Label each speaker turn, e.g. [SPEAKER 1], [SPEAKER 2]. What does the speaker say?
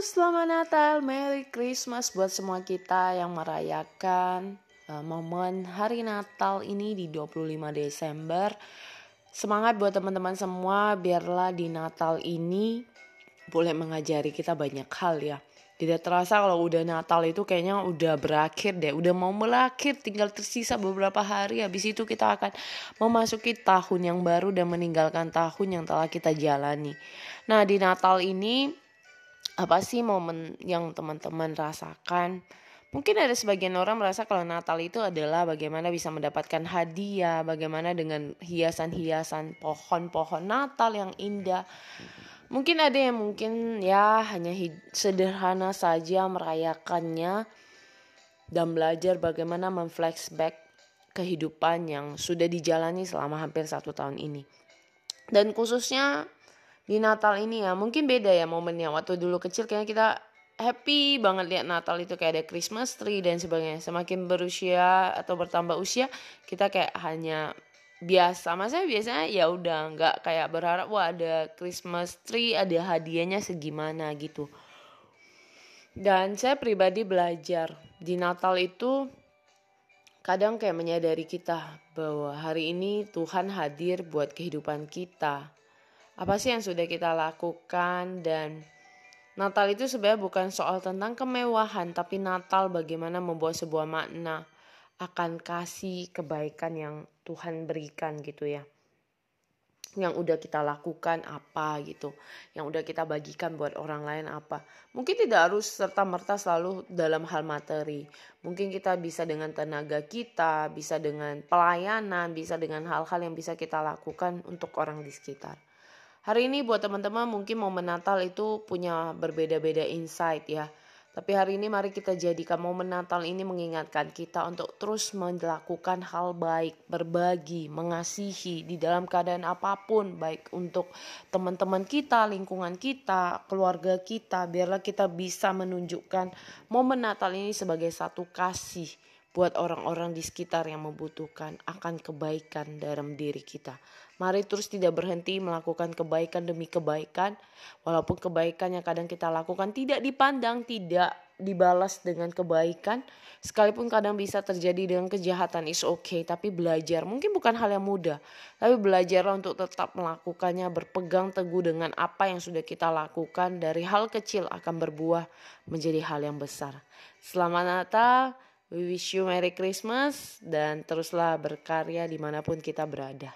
[SPEAKER 1] selamat Natal, Merry Christmas buat semua kita yang merayakan uh, momen hari Natal ini di 25 Desember. Semangat buat teman-teman semua, biarlah di Natal ini boleh mengajari kita banyak hal ya. Tidak terasa kalau udah Natal itu kayaknya udah berakhir deh, udah mau berakhir, tinggal tersisa beberapa hari. Habis itu kita akan memasuki tahun yang baru dan meninggalkan tahun yang telah kita jalani. Nah di Natal ini apa sih momen yang teman-teman rasakan? Mungkin ada sebagian orang merasa kalau Natal itu adalah bagaimana bisa mendapatkan hadiah, bagaimana dengan hiasan-hiasan pohon-pohon Natal yang indah. Mungkin ada yang mungkin ya hanya sederhana saja merayakannya dan belajar bagaimana memflashback kehidupan yang sudah dijalani selama hampir satu tahun ini. Dan khususnya di Natal ini ya mungkin beda ya momennya. Waktu dulu kecil kayaknya kita happy banget lihat Natal itu. Kayak ada Christmas tree dan sebagainya. Semakin berusia atau bertambah usia kita kayak hanya biasa. Maksudnya biasanya ya udah nggak kayak berharap wah ada Christmas tree ada hadiahnya segimana gitu. Dan saya pribadi belajar di Natal itu kadang kayak menyadari kita bahwa hari ini Tuhan hadir buat kehidupan kita apa sih yang sudah kita lakukan? Dan Natal itu sebenarnya bukan soal tentang kemewahan tapi Natal bagaimana membawa sebuah makna akan kasih kebaikan yang Tuhan berikan gitu ya. Yang udah kita lakukan apa gitu. Yang udah kita bagikan buat orang lain apa. Mungkin tidak harus serta merta selalu dalam hal materi. Mungkin kita bisa dengan tenaga kita bisa dengan pelayanan bisa dengan hal-hal yang bisa kita lakukan untuk orang di sekitar Hari ini buat teman-teman mungkin momen Natal itu punya berbeda-beda insight ya. Tapi hari ini mari kita jadikan momen Natal ini mengingatkan kita untuk terus melakukan hal baik, berbagi, mengasihi di dalam keadaan apa pun, baik untuk teman-teman kita, lingkungan kita, keluarga kita, biarlah kita bisa menunjukkan momen Natal ini sebagai satu kasih buat orang-orang di sekitar yang membutuhkan akan kebaikan dalam diri kita. Mari terus tidak berhenti melakukan kebaikan demi kebaikan, walaupun kebaikan yang kadang kita lakukan tidak dipandang, tidak dibalas dengan kebaikan, sekalipun kadang bisa terjadi dengan kejahatan is okay, tapi belajar mungkin bukan hal yang mudah, tapi belajarlah untuk tetap melakukannya, berpegang teguh dengan apa yang sudah kita lakukan dari hal kecil akan berbuah menjadi hal yang besar. Selamat Natal. We wish you Merry Christmas dan teruslah berkarya di mana pun kita berada.